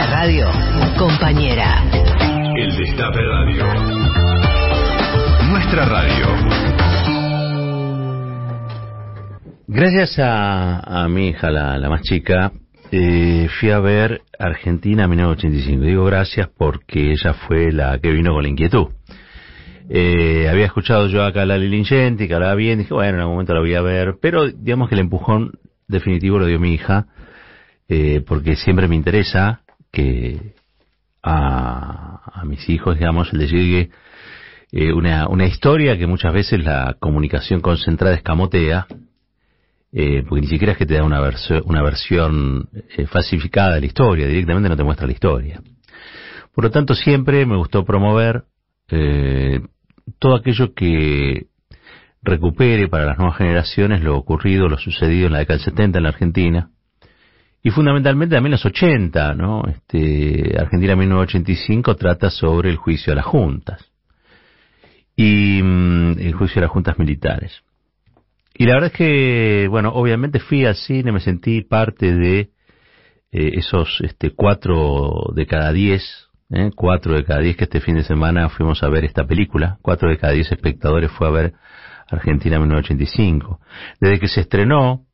Una radio compañera. El Destape Radio. Nuestra radio. Gracias a, a mi hija, la, la más chica, eh, fui a ver Argentina 1985. Digo gracias porque ella fue la que vino con la inquietud. Eh, había escuchado yo acá a la Lili Ingenti, que hablaba bien, dije, bueno, en algún momento la voy a ver, pero digamos que el empujón definitivo lo dio mi hija, eh, porque siempre me interesa que a, mis hijos, digamos, les llegue eh, una, una historia que muchas veces la comunicación concentrada escamotea, eh, porque ni siquiera es que te da una, verso- una versión eh, falsificada de la historia, directamente no te muestra la historia. Por lo tanto, siempre me gustó promover todo aquello que recupere para las nuevas generaciones lo ocurrido, lo sucedido en la década del 70 en la Argentina, y fundamentalmente también los 80, ¿no? Este, Argentina 1985 trata sobre el juicio a las juntas y mm, el juicio a las juntas militares. Y la verdad es que, bueno, obviamente fui al cine, me sentí parte de eh, esos este, cuatro de cada diez, ¿eh? cuatro de cada diez que este fin de semana fuimos a ver esta película, cuatro de cada diez espectadores fue a ver Argentina 1985. Desde que se estrenó,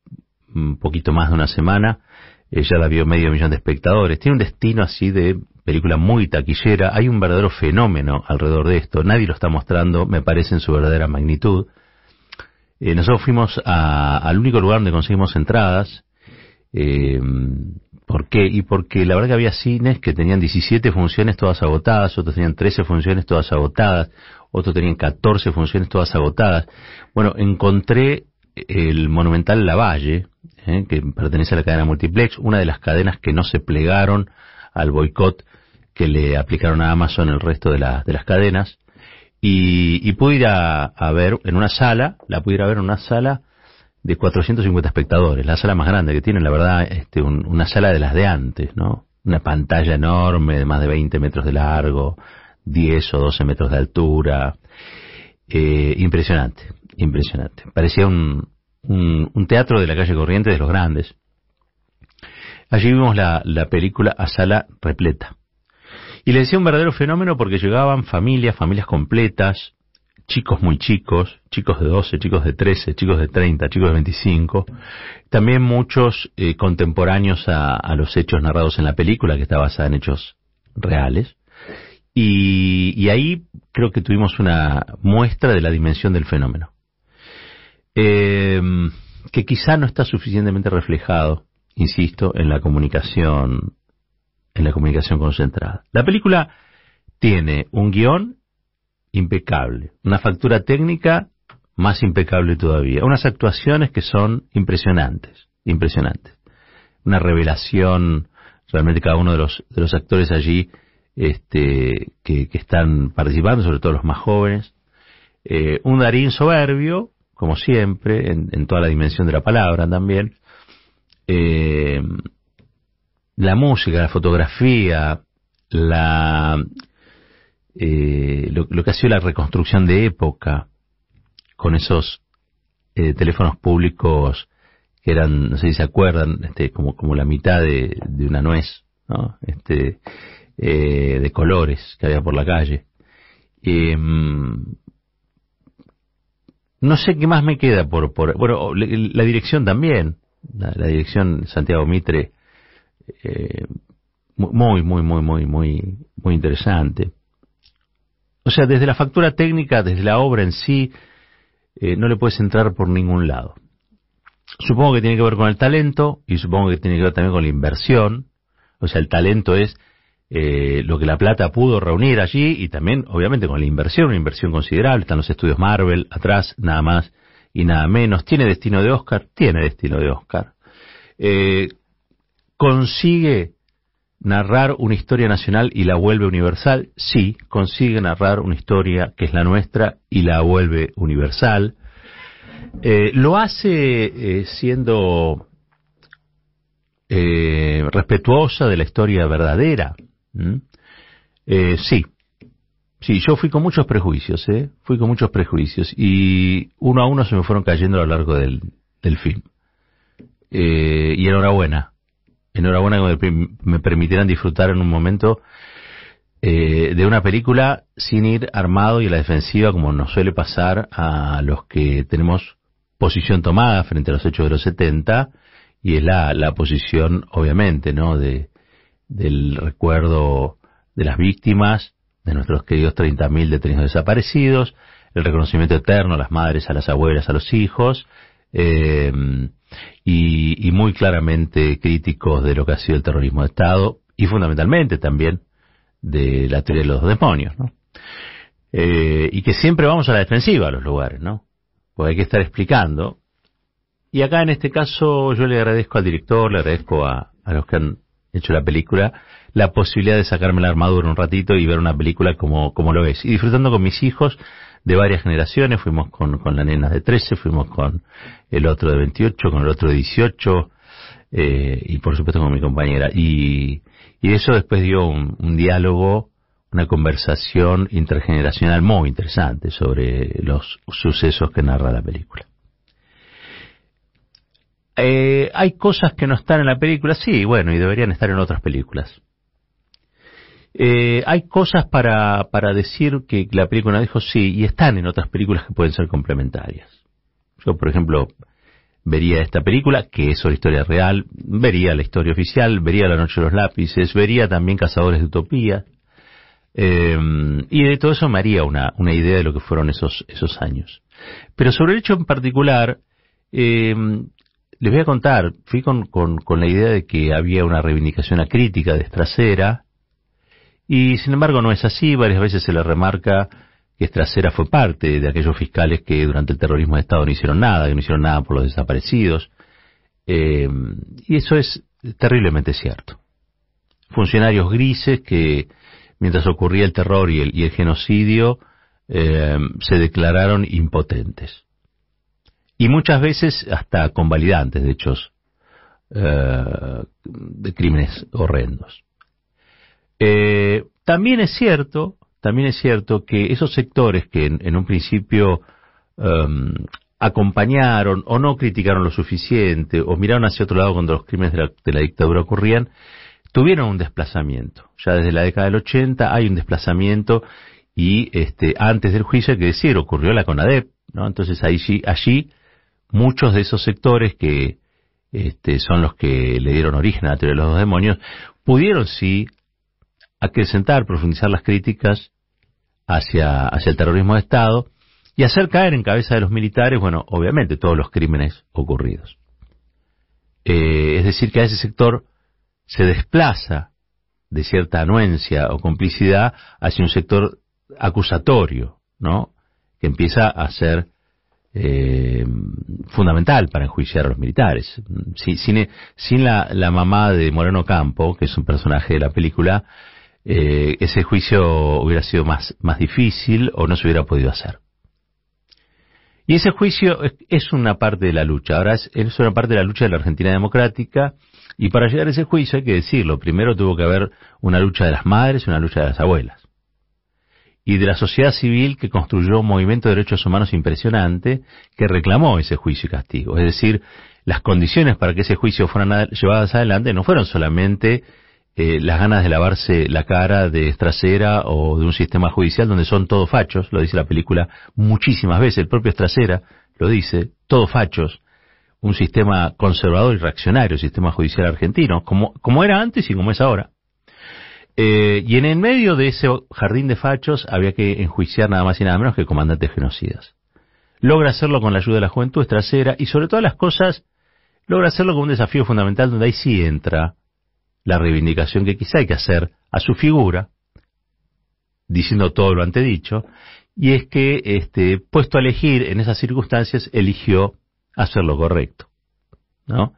un poquito más de una semana, ya la vio medio millón de espectadores. Tiene un destino así de película muy taquillera. Hay un verdadero fenómeno alrededor de esto. Nadie lo está mostrando, me parece, en su verdadera magnitud. Eh, nosotros fuimos a- al único lugar donde conseguimos entradas. Eh, ¿Por qué? Y porque la verdad que había cines que tenían 17 funciones todas agotadas, otros tenían 13 funciones todas agotadas, otros tenían 14 funciones todas agotadas. Bueno, encontré el Monumental Lavalle, eh, que pertenece a la cadena Multiplex, una de las cadenas que no se plegaron al boicot que le aplicaron a Amazon el resto de, la- de las cadenas. Y, y pude ir a, ver en una sala, la pude ir a ver en una sala de 450 espectadores, la sala más grande que tiene, la verdad, este, un- una sala de las de antes, ¿no? Una pantalla enorme de más de 20 metros de largo, 10 o 12 metros de altura, eh, impresionante, impresionante. Parecía un, un, un teatro de la calle Corriente de los grandes. Allí vimos la, la película a sala repleta. Y le decía un verdadero fenómeno porque llegaban familias, familias completas, chicos muy chicos, chicos de 12, chicos de 13, chicos de 30, chicos de 25, también muchos eh, contemporáneos a, a los hechos narrados en la película, que está basada en hechos reales. Y, ahí creo que tuvimos una muestra de la dimensión del fenómeno. Eh, que quizá no está suficientemente reflejado, insisto, en la comunicación, en la comunicación concentrada. La película tiene un guion impecable, una factura técnica más impecable todavía, unas actuaciones que son impresionantes, impresionantes, una revelación realmente cada uno de los de los actores allí este que, están participando, sobre todo los más jóvenes, eh, un Darín soberbio, como siempre, en, en toda la dimensión de la palabra también, eh, la música, la fotografía, la eh, lo, lo que ha sido la reconstrucción de época con esos eh, teléfonos públicos que eran, no sé si se acuerdan, este, como, como la mitad de, de una nuez, ¿no? Este, eh, de colores que había por la calle. Eh, no sé qué más me queda por, por bueno, la dirección también, la, la dirección Santiago Mitre, eh, muy, muy, muy, muy, muy, muy interesante. O sea, desde la factura técnica, desde la obra en sí, eh, no le puedes entrar por ningún lado. Supongo que tiene que ver con el talento y supongo que tiene que ver también con la inversión. O sea, el talento es eh, lo que la plata pudo reunir allí y también, obviamente, con la inversión, una inversión considerable. Están los estudios Marvel atrás, nada más y nada menos. ¿Tiene destino de Oscar? Tiene destino de Oscar. Eh, ¿Consigue narrar una historia nacional y la vuelve universal? Sí, consigue narrar una historia que es la nuestra y la vuelve universal. Eh, lo hace siendo respetuosa de la historia verdadera. ¿Mm? Eh, sí, sí, yo fui con muchos prejuicios, ¿eh? fui con muchos prejuicios y uno a uno se me fueron cayendo a lo largo del, del film. Eh, y enhorabuena, enhorabuena que me, permitieran disfrutar en un momento eh, de una película sin ir armado y a la defensiva como nos suele pasar a los que tenemos posición tomada frente a los hechos de los 70 y es la, la posición obviamente no de del recuerdo de las víctimas de nuestros queridos 30.000 detenidos desaparecidos el reconocimiento eterno a las madres a las abuelas a los hijos eh, y, muy claramente críticos de lo que ha sido el terrorismo de Estado y fundamentalmente también de la teoría de los demonios, ¿no? Eh, y que siempre vamos a la defensiva a los lugares, ¿no? Porque hay que estar explicando. Y acá en este caso yo le agradezco al director, le agradezco a, a los que han hecho la película, la posibilidad de sacarme la armadura un ratito y ver una película como, como lo es. Y disfrutando con mis hijos de varias generaciones, fuimos con, con la nena de 13, fuimos con el otro de 28, con el otro de 18, eh, y por supuesto con mi compañera. Y, y eso después dio un, un, diálogo, una conversación intergeneracional muy interesante sobre los sucesos que narra la película. Eh, hay cosas que no están en la película, sí, bueno, y deberían estar en otras películas. Eh, hay cosas para, para decir que la película dijo sí, y están en otras películas que pueden ser complementarias. Yo, por ejemplo, vería esta película, que es una historia real, vería la historia oficial, vería La Noche de los Lápices, vería también Cazadores de Utopía, eh, y de todo eso me haría una, una idea de lo que fueron esos, esos años. Pero sobre el hecho en particular, les voy a contar, fui con, con, con, la idea de que había una reivindicación acrítica de Estracera, y sin embargo no es así, varias veces se le remarca que Estracera fue parte de aquellos fiscales que durante el terrorismo de Estado no hicieron nada, que no hicieron nada por los desaparecidos. Eh, y eso es terriblemente cierto. Funcionarios grises que, mientras ocurría el terror y el, y el genocidio, eh, se declararon impotentes. Y muchas veces hasta convalidantes de hechos eh, de crímenes horrendos. Eh, también es cierto también es cierto que esos sectores que en, un principio um, acompañaron o no criticaron lo suficiente o miraron hacia otro lado cuando los crímenes de la, de la dictadura ocurrían, tuvieron un desplazamiento. Ya desde la década del 80 hay un desplazamiento y este, antes del juicio hay que decir, ocurrió la CONADEP, ¿no? Entonces allí, allí muchos de esos sectores que este, son los que le dieron origen a la teoría de los dos demonios, pudieron sí acrecentar, profundizar las críticas hacia, hacia el terrorismo de Estado y hacer caer en cabeza de los militares, bueno, obviamente todos los crímenes ocurridos. Eh, es decir, que a ese sector se desplaza de cierta anuencia o complicidad hacia un sector acusatorio, ¿no? Que empieza a ser eh, fundamental para enjuiciar a los militares. Si, sin, la, mamá de Moreno Campo, que es un personaje de la película, eh, ese juicio hubiera sido más, más difícil o no se hubiera podido hacer. Y ese juicio es, una parte de la lucha. Ahora es, una parte de la lucha de la Argentina democrática. Y para llegar a ese juicio hay que decirlo. Primero tuvo que haber una lucha de las madres y una lucha de las abuelas. Y de la sociedad civil que construyó un movimiento de derechos humanos impresionante que reclamó ese juicio y castigo. Es decir, las condiciones para que ese juicio fueran llevadas adelante no fueron solamente eh, las ganas de lavarse la cara de Estracera o de un sistema judicial donde son todos fachos, lo dice la película muchísimas veces, el propio Estracera lo dice, todos fachos, un sistema conservador y reaccionario, el sistema judicial argentino, como, como era antes y como es ahora. Eh, y en el medio de ese jardín de fachos había que enjuiciar nada más y nada menos que comandantes genocidas. Logra hacerlo con la ayuda de la juventud estrasera y sobre todas las cosas logra hacerlo con un desafío fundamental donde ahí sí entra la reivindicación que quizá hay que hacer a su figura, diciendo todo lo antedicho, y es que, este, puesto a elegir en esas circunstancias, eligió hacer lo correcto, ¿no?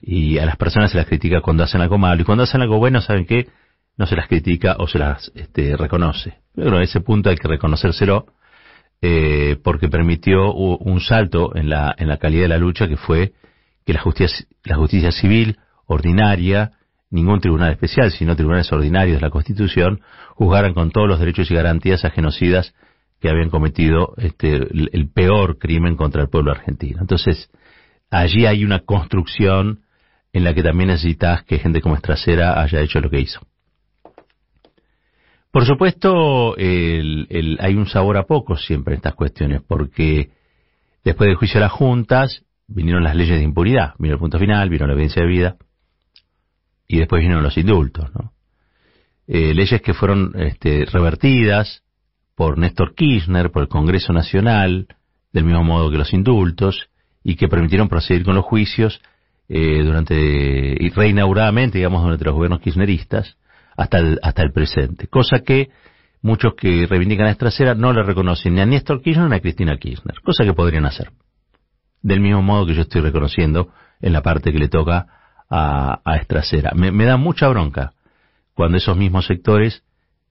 Y a las personas se las critica cuando hacen algo malo, y cuando hacen algo bueno, ¿saben qué? No se las critica o se las este, reconoce. Pero a ese punto hay que reconocérselo, eh, porque permitió un salto en la, en la calidad de la lucha que fue que la justicia, la justicia civil ordinaria ningún tribunal especial, sino tribunales ordinarios de la Constitución, juzgaran con todos los derechos y garantías a genocidas que habían cometido este, el, peor crimen contra el pueblo argentino. Entonces, allí hay una construcción en la que también necesitas que gente como Estracera haya hecho lo que hizo. Por supuesto, hay un sabor a poco siempre en estas cuestiones, porque después del juicio de las juntas vinieron las leyes de impunidad, vino el punto final, vino la evidencia de vida, y después vinieron los indultos. Eh, leyes que fueron este, revertidas por Néstor Kirchner, por el Congreso Nacional, del mismo modo que los indultos, y que permitieron proseguir con los juicios eh, durante, y reinauguradamente, digamos, durante los gobiernos kirchneristas, hasta el, hasta el presente. Cosa que muchos que reivindican a Estracera no le reconocen ni a Néstor Kirchner ni a Cristina Kirchner, cosa que podrían hacer. Del mismo modo que yo estoy reconociendo en la parte que le toca a, a. Me, me da mucha bronca cuando esos mismos sectores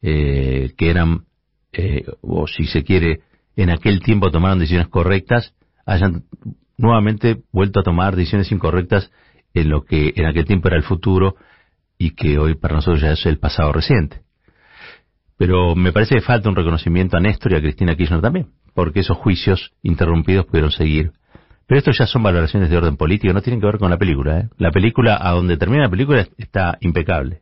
eh, que eran, eh, o si se quiere, en aquel tiempo tomaron decisiones correctas, hayan nuevamente vuelto a tomar decisiones incorrectas en lo que en aquel tiempo era el futuro y que hoy para nosotros ya es el pasado reciente. Pero me parece que falta un reconocimiento a Néstor y a Cristina Kirchner también, porque esos juicios interrumpidos pudieron seguir. Pero estos ya son valoraciones de orden político, no tienen que ver con la película. ¿eh? La película, a donde termina la película, está impecable.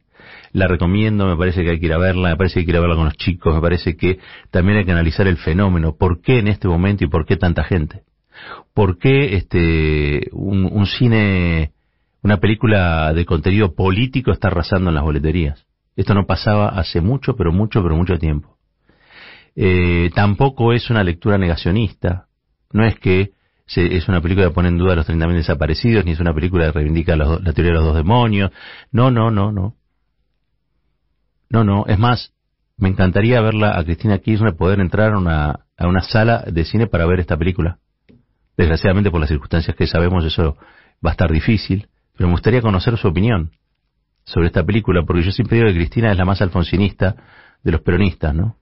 La recomiendo, me parece que hay que ir a verla, me parece que hay que ir a verla con los chicos, me parece que también hay que analizar el fenómeno, por qué en este momento y por qué tanta gente. ¿Por qué este, un, cine, una película de contenido político está arrasando en las boleterías? Esto no pasaba hace mucho, pero mucho, pero mucho tiempo. Eh, tampoco es una lectura negacionista. No es que es una película que pone en duda a los 30.000 desaparecidos, ni es una película que reivindica la teoría de los dos demonios. No, no, no, no. No, no. Es más, me encantaría verla a Cristina Kirchner poder entrar a una, a una sala de cine para ver esta película. Desgraciadamente por las circunstancias que sabemos eso va a estar difícil, pero me gustaría conocer su opinión sobre esta película, porque yo siempre digo que Cristina es la más alfonsinista de los peronistas, ¿no?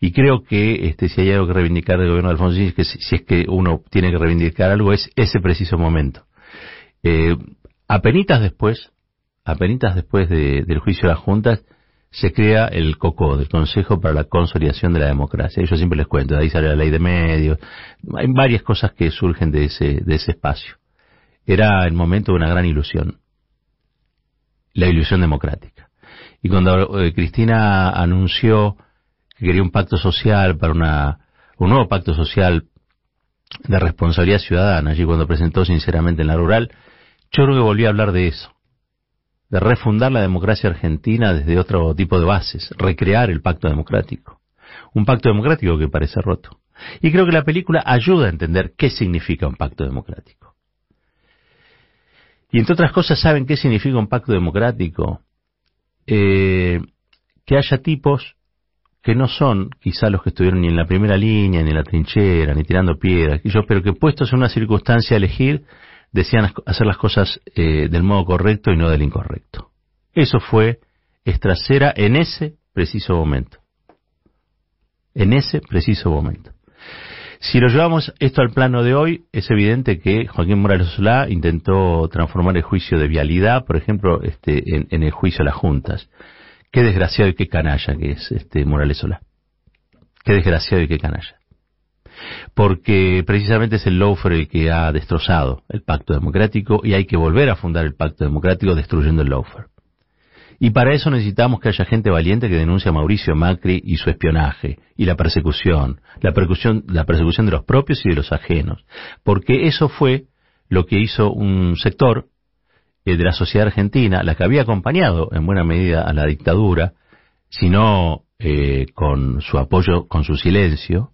Y creo que este, si hay algo que reivindicar del gobierno de Alfonsín, que si, es que uno tiene que reivindicar algo, es ese preciso momento. Eh, apenitas después, apenitas después del juicio de las juntas, se crea el COCO, del Consejo para la Consolidación de la Democracia. Yo siempre les cuento, de ahí sale la ley de medios, hay varias cosas que surgen de ese, de ese espacio. Era el momento de una gran ilusión, la ilusión democrática. Y cuando eh, Cristina anunció que quería un pacto social para una, un nuevo pacto social de responsabilidad ciudadana, allí cuando presentó sinceramente en la rural, yo creo que volví a hablar de eso de refundar la democracia argentina desde otro tipo de bases, recrear el pacto democrático. Un pacto democrático que parece roto. Y creo que la película ayuda a entender qué significa un pacto democrático. Y entre otras cosas, ¿saben qué significa un pacto democrático? Eh, que haya tipos que no son quizá los que estuvieron ni en la primera línea, ni en la trinchera, ni tirando piedras, pero que puestos en una circunstancia a elegir, decían hacer las cosas eh, del modo correcto y no del incorrecto. Eso fue Estracera en ese preciso momento. En ese preciso momento. Si lo llevamos esto al plano de hoy, es evidente que Joaquín Morales Solá intentó transformar el juicio de vialidad, por ejemplo, este, en, el juicio a las juntas. Qué desgraciado y qué canalla que es este Morales Solá. Qué desgraciado y qué canalla porque precisamente es el Lofer el que ha destrozado el pacto democrático y hay que volver a fundar el pacto democrático destruyendo el Lofer. Y para eso necesitamos que haya gente valiente que denuncie a Mauricio Macri y su espionaje y la persecución, la persecución, la persecución de los propios y de los ajenos, porque eso fue lo que hizo un sector eh, de la sociedad argentina, la que había acompañado en buena medida a la dictadura, sino eh, con su apoyo, con su silencio,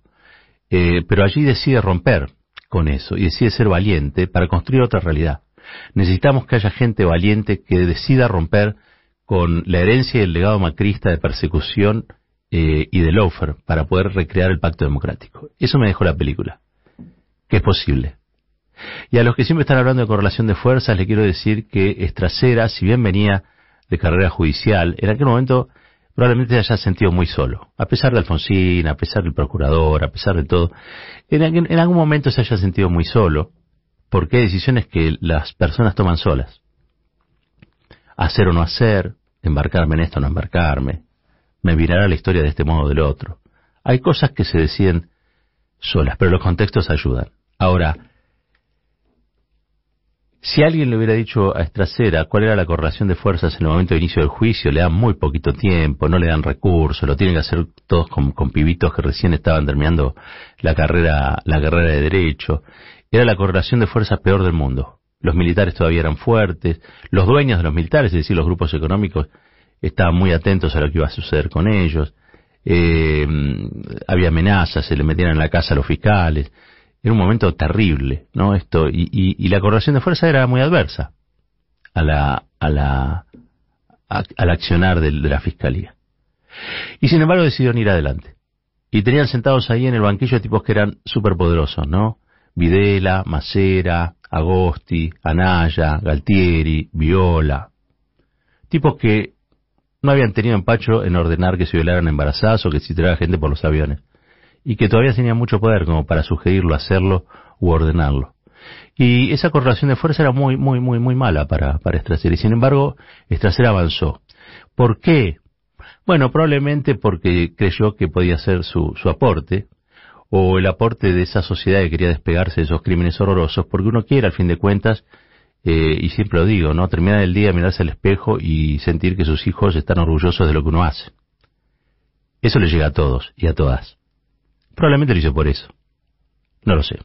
eh, pero allí decide romper con eso y decide ser valiente para construir otra realidad. Necesitamos que haya gente valiente que decida romper con la herencia y el legado macrista de persecución eh, y de loafer para poder recrear el pacto democrático. Eso me dejó la película, que es posible. Y a los que siempre están hablando de correlación de fuerzas, le quiero decir que Estracera, si bien venía de carrera judicial, en aquel momento probablemente se haya sentido muy solo, a pesar de Alfonsín, a pesar del procurador, a pesar de todo. En, algún momento se haya sentido muy solo, porque hay decisiones que las personas toman solas. Hacer o no hacer, embarcarme en esto o no embarcarme, me mirará la historia de este modo o del otro. Hay cosas que se deciden solas, pero los contextos ayudan. Ahora, Si alguien le hubiera dicho a Estracera cuál era la correlación de fuerzas en el momento de inicio del juicio, le dan muy poquito tiempo, no le dan recursos, lo tienen que hacer todos con, con pibitos que recién estaban terminando la carrera, la carrera de derecho. Era la correlación de fuerzas peor del mundo. Los militares todavía eran fuertes, los dueños de los militares, es decir, los grupos económicos, estaban muy atentos a lo que iba a suceder con ellos. Eh, había amenazas, se le metían en la casa a los fiscales era un momento terrible, ¿no? Esto, y, y, la correlación de fuerza era muy adversa a la, a la, al accionar de, la fiscalía. Y sin embargo decidieron ir adelante. Y tenían sentados ahí en el banquillo tipos que eran superpoderosos, ¿no? Videla, Macera, Agosti, Anaya, Galtieri, Viola. Tipos que no habían tenido empacho en ordenar que se violaran embarazadas o que se tirara gente por los aviones y que todavía tenía mucho poder como para sugerirlo, hacerlo u ordenarlo. Y esa correlación de fuerza era muy, muy, muy, muy mala para, para Strasser. Y sin embargo, Strasser avanzó. ¿Por qué? Bueno, probablemente porque creyó que podía ser su, su aporte, o el aporte de esa sociedad que quería despegarse de esos crímenes horrorosos, porque uno quiere, al fin de cuentas, eh, y siempre lo digo, ¿no? Terminar el día, mirarse al espejo y sentir que sus hijos están orgullosos de lo que uno hace. Eso le llega a todos y a todas. Probablemente lo hizo por eso. No lo sé.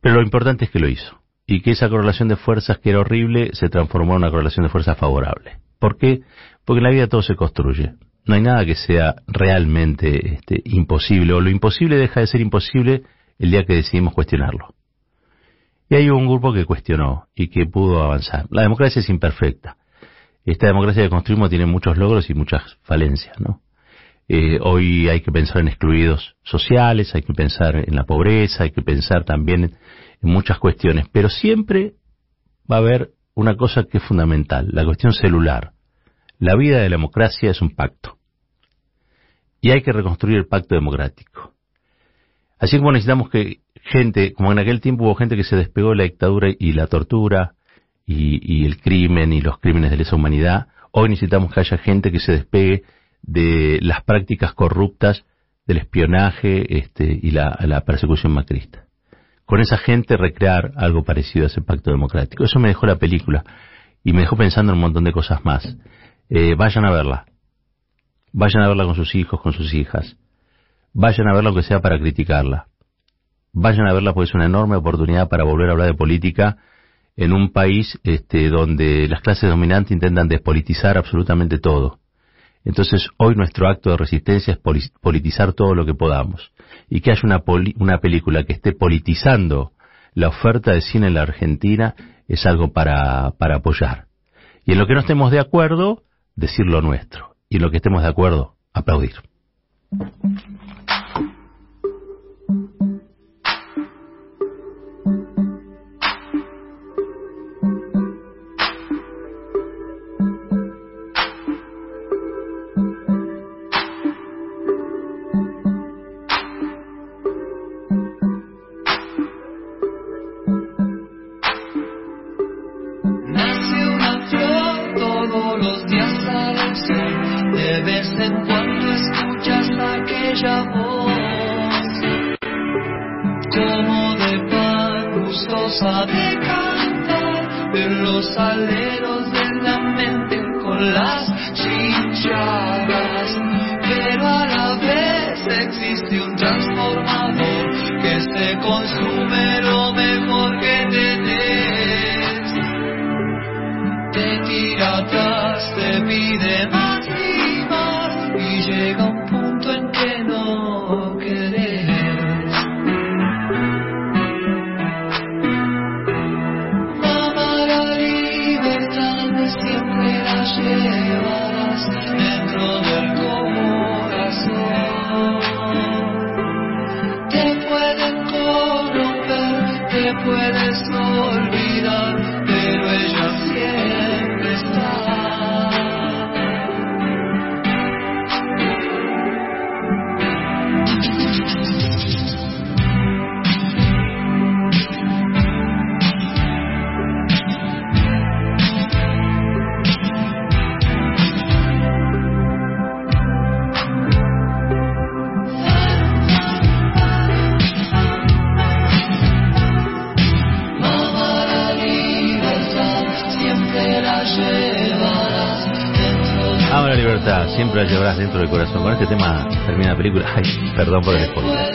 Pero lo importante es que lo hizo. Y que esa correlación de fuerzas que era horrible se transformó en una correlación de fuerzas favorable. ¿Por qué? Porque en la vida todo se construye. No hay nada que sea realmente este, imposible, o lo imposible deja de ser imposible el día que decidimos cuestionarlo. Y hay un grupo que cuestionó y que pudo avanzar. La democracia es imperfecta. Esta democracia que construimos tiene muchos logros y muchas falencias, ¿no? Eh, hoy hay que pensar en excluidos sociales, hay que pensar en la pobreza, hay que pensar también en, muchas cuestiones, pero siempre va a haber una cosa que es fundamental, la cuestión celular. La vida de la democracia es un pacto. Y hay que reconstruir el pacto democrático. Así como necesitamos que gente, como en aquel tiempo hubo gente que se despegó de la dictadura y la tortura y, el crimen y los crímenes de lesa humanidad, hoy necesitamos que haya gente que se despegue de las prácticas corruptas del espionaje este, y la, la persecución macrista. Con esa gente recrear algo parecido a ese pacto democrático. Eso me dejó la película y me dejó pensando en un montón de cosas más. Eh, vayan a verla. Vayan a verla con sus hijos, con sus hijas. Vayan a verla aunque sea para criticarla. Vayan a verla porque es una enorme oportunidad para volver a hablar de política en un país este, donde las clases dominantes intentan despolitizar absolutamente todo. Entonces hoy nuestro acto de resistencia es politizar todo lo que podamos. Y que haya una, una película que esté politizando la oferta de cine en la Argentina es algo para, para apoyar. Y en lo que no estemos de acuerdo, decir lo nuestro. Y en lo que estemos de acuerdo, aplaudir. Siempre la lleva. siempre la llevarás dentro del corazón. Con este tema termina la película. Ay, perdón por el spoiler.